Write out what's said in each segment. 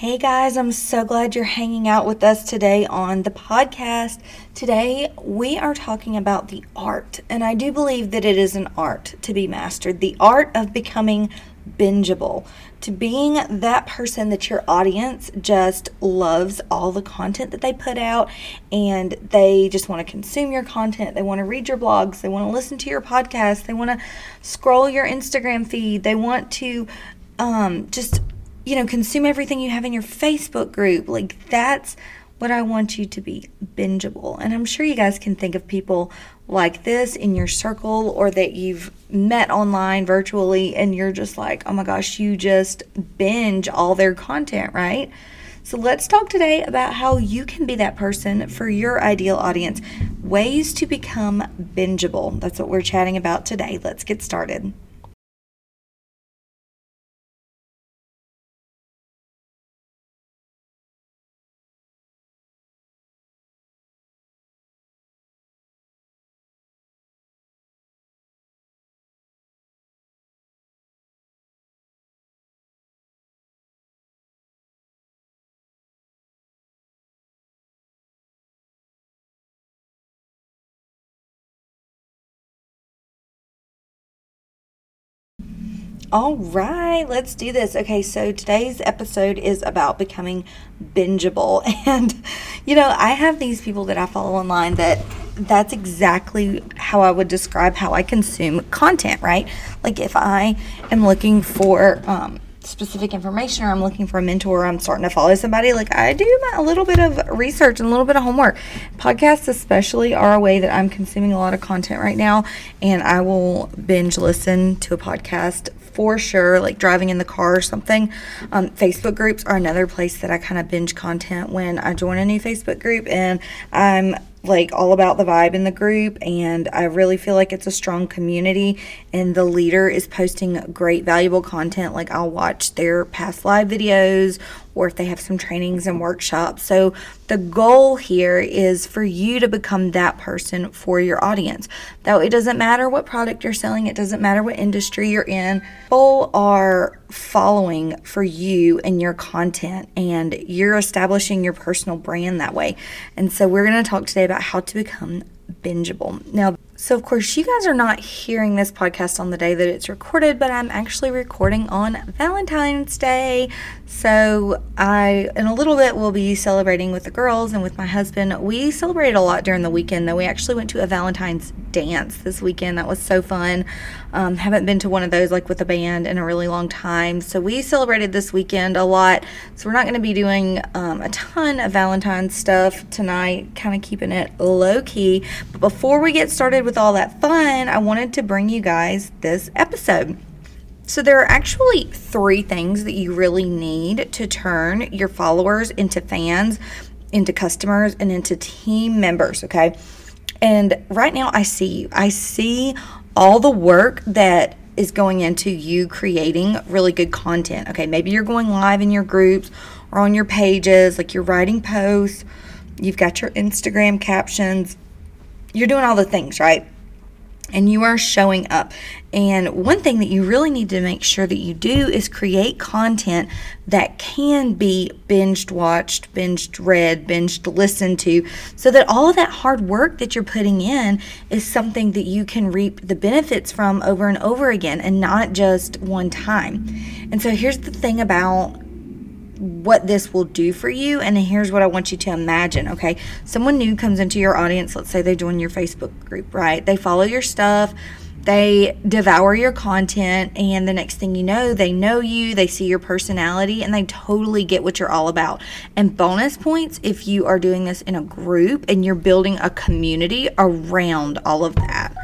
Hey guys, I'm so glad you're hanging out with us today on the podcast. Today, we are talking about the art, and I do believe that it is an art to be mastered the art of becoming bingeable, to being that person that your audience just loves all the content that they put out and they just want to consume your content. They want to read your blogs, they want to listen to your podcast, they want to scroll your Instagram feed, they want to um, just you know, consume everything you have in your Facebook group. Like that's what I want you to be bingeable. And I'm sure you guys can think of people like this in your circle or that you've met online virtually and you're just like, oh my gosh, you just binge all their content, right? So let's talk today about how you can be that person for your ideal audience. Ways to become bingeable. That's what we're chatting about today. Let's get started. All right, let's do this. Okay, so today's episode is about becoming bingeable. And, you know, I have these people that I follow online that that's exactly how I would describe how I consume content, right? Like if I am looking for, um, specific information or I'm looking for a mentor or I'm starting to follow somebody, like I do my, a little bit of research and a little bit of homework. Podcasts, especially, are a way that I'm consuming a lot of content right now, and I will binge listen to a podcast for sure, like driving in the car or something. Um, Facebook groups are another place that I kind of binge content when I join a new Facebook group and I'm like all about the vibe in the group and I really feel like it's a strong community and the leader is posting great valuable content. Like I'll watch their past live videos or if they have some trainings and workshops. So the goal here is for you to become that person for your audience. Though it doesn't matter what product you're selling, it doesn't matter what industry you're in. People are following for you and your content and you're establishing your personal brand that way. And so we're going to talk today about how to become bingeable. Now, so of course, you guys are not hearing this podcast on the day that it's recorded, but I'm actually recording on Valentine's Day. So, I in a little bit will be celebrating with the girls and with my husband. We celebrated a lot during the weekend, though. We actually went to a Valentine's dance this weekend. That was so fun. Um, haven't been to one of those like with a band in a really long time. So, we celebrated this weekend a lot. So, we're not going to be doing um, a ton of Valentine's stuff tonight, kind of keeping it low key. But before we get started with all that fun, I wanted to bring you guys this episode. So, there are actually three things that you really need to turn your followers into fans, into customers, and into team members, okay? And right now, I see you. I see all the work that is going into you creating really good content. Okay, maybe you're going live in your groups or on your pages, like you're writing posts, you've got your Instagram captions, you're doing all the things, right? And you are showing up. And one thing that you really need to make sure that you do is create content that can be binged watched, binged read, binged listened to, so that all that hard work that you're putting in is something that you can reap the benefits from over and over again and not just one time. And so here's the thing about what this will do for you. And here's what I want you to imagine. Okay. Someone new comes into your audience. Let's say they join your Facebook group, right? They follow your stuff. They devour your content, and the next thing you know, they know you, they see your personality, and they totally get what you're all about. And bonus points if you are doing this in a group and you're building a community around all of that.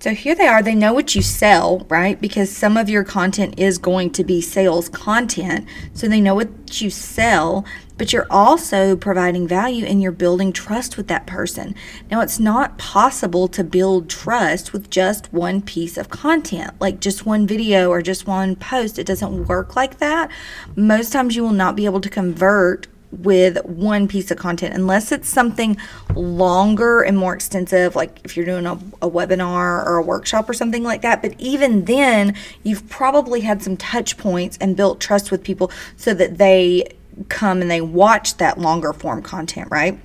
So here they are. They know what you sell, right? Because some of your content is going to be sales content. So they know what you sell, but you're also providing value and you're building trust with that person. Now, it's not possible to build trust with just one piece of content, like just one video or just one post. It doesn't work like that. Most times you will not be able to convert with one piece of content unless it's something longer and more extensive like if you're doing a, a, webinar or a workshop or something like that but even then you've probably had some touch points and built trust with people so that they come and they watch that longer form content, right?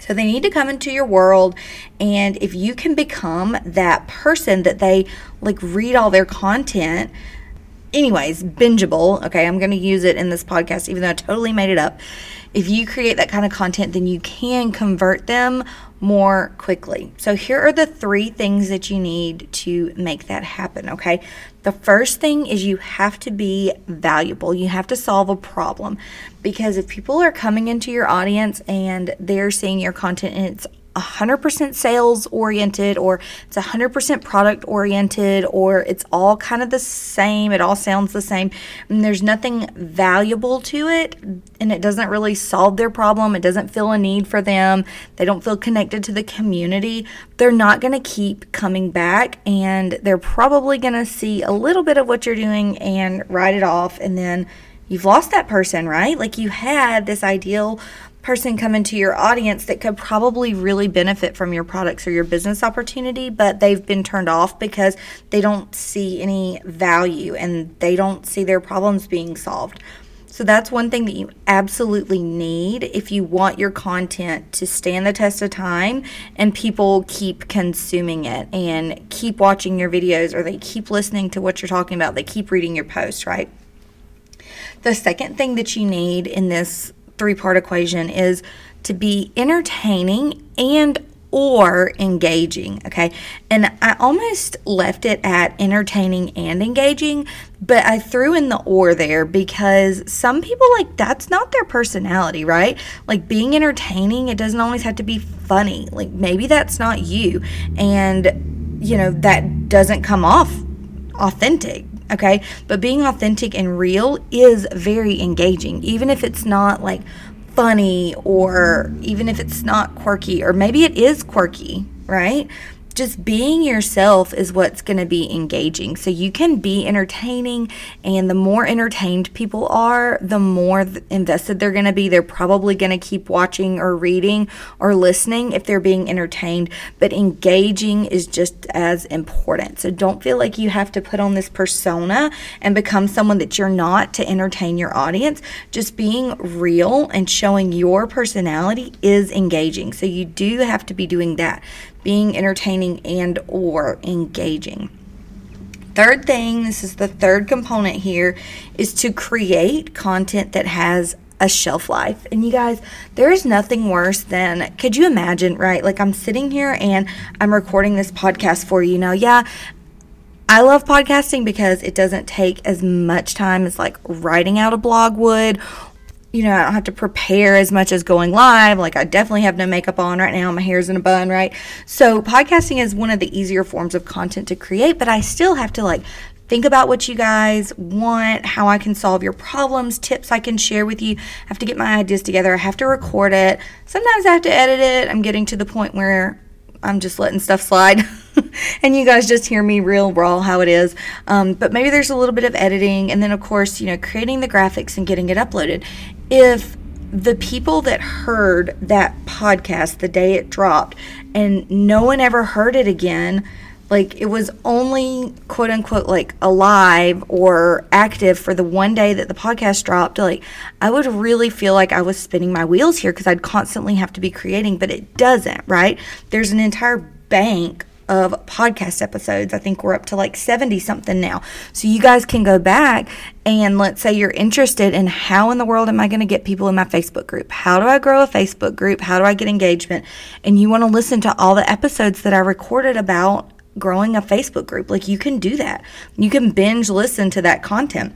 So they need to come into your world and if you can become that person that they like read all their content anyways, bingeable, okay, I'm going to use it in this podcast even though I totally made it up. If you create that kind of content, then you can convert them more quickly. So, here are the three things that you need to make that happen, okay? The first thing is you have to be valuable. You have to solve a problem because if people are coming into your audience and they're seeing your content and it's 100% sales oriented or it's 100% product oriented or it's all kind of the same it all sounds the same and there's nothing valuable to it and it doesn't really solve their problem it doesn't feel a need for them they don't feel connected to the community they're not going to keep coming back and they're probably going to see a little bit of what you're doing and write it off and then you've lost that person right? Like you had this ideal person come into your audience that could probably really benefit from your products or your business opportunity, but they've been turned off because they don't see any value and they don't see their problems being solved. So that's one thing that you absolutely need if you want your content to stand the test of time and people keep consuming it and keep watching your videos or they keep listening to what you're talking about, they keep reading your posts, right? The second thing that you need in this three part equation is to be entertaining and or engaging. Okay. And I almost left it at entertaining and engaging, but I threw in the or there because some people like that's not their personality, right? Like being entertaining, it doesn't always have to be funny. Like maybe that's not you. And, you know, that doesn't come off authentic okay? But being authentic and real is very engaging, even if it's not like funny or even if it's not quirky, or maybe it is quirky, right? Just being yourself is what's going to be engaging. So you can be entertaining, and the more entertained people are, the more invested they're going to be. They're probably going to keep watching or reading or listening if they're being entertained, but engaging is just as important. So don't feel like you have to put on this persona and become someone that you're not to entertain your audience. Just being real and showing your personality is engaging. So you do have to be doing that being entertaining and or engaging. Third thing, this is the third component here, is to create content that has a shelf life. And you guys, there is nothing worse than could you imagine, right? Like I'm sitting here and I'm recording this podcast for you. Now, yeah, I love podcasting because it doesn't take as much time as like writing out a blog would you know, I don't have to prepare as much as going live. Like, I definitely have no makeup on right now. My hair's in a bun, right? So, podcasting is one of the easier forms of content to create, but I still have to like think about what you guys want, how I can solve your problems, tips I can share with you. I have to get my ideas together. I have to record it. Sometimes I have to edit it. I'm getting to the point where I'm just letting stuff slide. and you guys just hear me real raw how it is. Um, but maybe there's a little bit of editing, and then, of course, you know, creating the graphics and getting it uploaded. If the people that heard that podcast the day it dropped and no one ever heard it again, like it was only quote unquote like alive or active for the one day that the podcast dropped like i would really feel like i was spinning my wheels here because i'd constantly have to be creating but it doesn't right? There's an entire bank of podcast episodes. I think we're up to like 70 something now. So you guys can go back and let's say you're interested in how in the world am I going to get people in my Facebook group? How do I grow a Facebook group? How do I get engagement? And you want to listen to all the episodes that I recorded about growing a Facebook group. Like you can do that. You can binge listen to that content.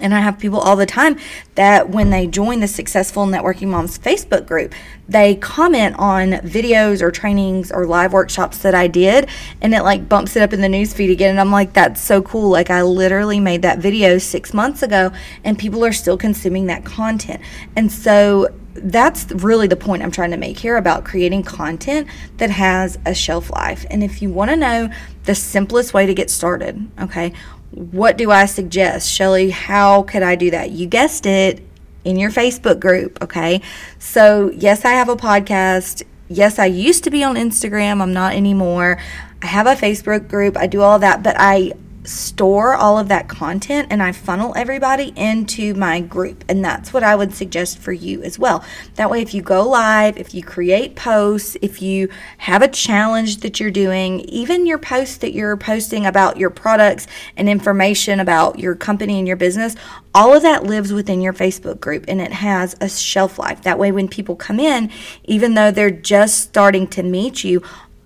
And I have people all the time that when they join the Successful Networking Moms Facebook group, they comment on videos or trainings or live workshops that I did, and it like bumps it up in the newsfeed again. And I'm like, that's so cool. Like, I literally made that video six months ago, and people are still consuming that content. And so that's really the point I'm trying to make here about creating content that has a shelf life. And if you want to know the simplest way to get started, okay, what do I suggest? Shelly, how could I do that? You guessed it in your Facebook group, okay? So, yes, I have a podcast. Yes, I used to be on Instagram. I'm not anymore. I have a Facebook group. I do all that, but I store all of that content and I funnel everybody into my group. And that's what I would suggest for you as well. That way, if you go live, if you create posts, if you have a challenge that you're doing, even your posts that you're posting about your products and information about your company and your business, all of that lives within your Facebook group and it has a shelf life. That way, when people come in, even though they're just starting to meet you,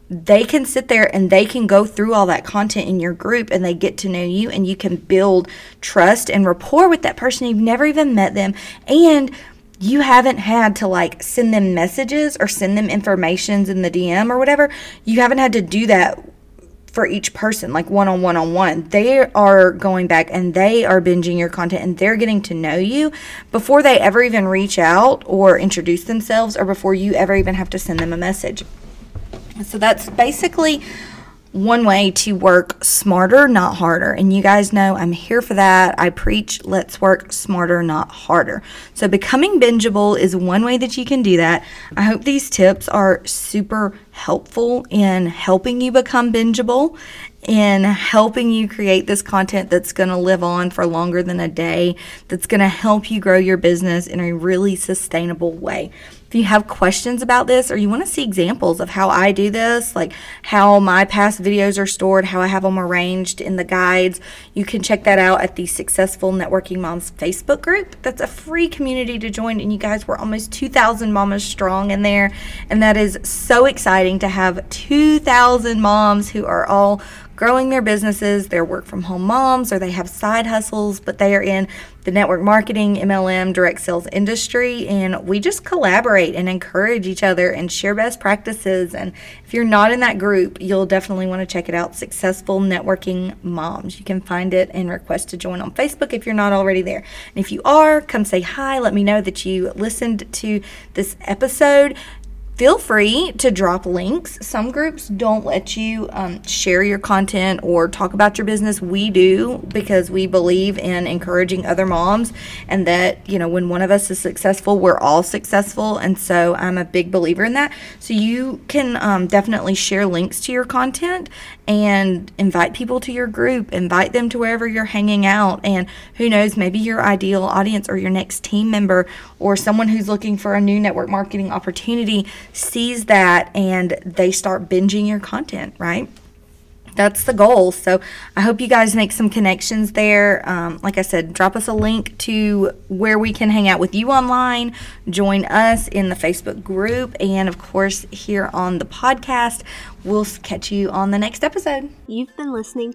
they can sit there and they can go through all that content in your group and they get to know you and you can build trust and rapport with that person. You've never even met them and you haven't had to like send them messages or send them informations in the DM or whatever. You haven't had to do that for each person like one on one on one they are going back and they are binging your content and they're getting to know you before they ever even reach out or introduce themselves or before you ever even have to send them a message so that's basically one way to work smarter, not harder. And you guys know I'm here for that. I preach let's work smarter, not harder. So becoming bingeable is one way that you can do that. I hope these tips are super helpful in helping you become bingeable in helping you create this content that's going to live on for longer than a day, that's going to help you grow your business in a really sustainable way. If you have questions about this or you want to see examples of how I do this, like how my past videos are stored, how I have them arranged in the guides, you can check that out at the Successful Networking Moms Facebook group. That's a free community to join, and you guys were almost 2,000 mamas strong in there. And that is so exciting to have 2,000 moms who are all growing their businesses. They're work from home moms or they have side hustles, but they are in the network marketing, MLM, direct sales industry. And we just collaborate and encourage each other and share best practices. And if you're not in that group, you'll definitely want to check it out Successful Networking Moms. You can find it and request to join on Facebook if you're not already there. And if you are, come say hi. Let me know that you listened to this episode feel free to drop links. Some groups don't let you um, share your content or talk about your business. We do because we believe in encouraging other moms and that, you know, when one of us is successful, we're all successful. And so I'm a big believer in that. So you can um, definitely share links to your content and invite people to your group, invite them to wherever you're hanging out. And who knows, maybe your ideal audience or your next team member or someone who's looking for a new network marketing opportunity sees that and they start binging your content, right? That's the goal. So I hope you guys make some connections there. Um, like I said, drop us a link to where we can hang out with you online, join us in the Facebook group, and of course, here on the podcast. We'll catch you on the next episode. You've been listening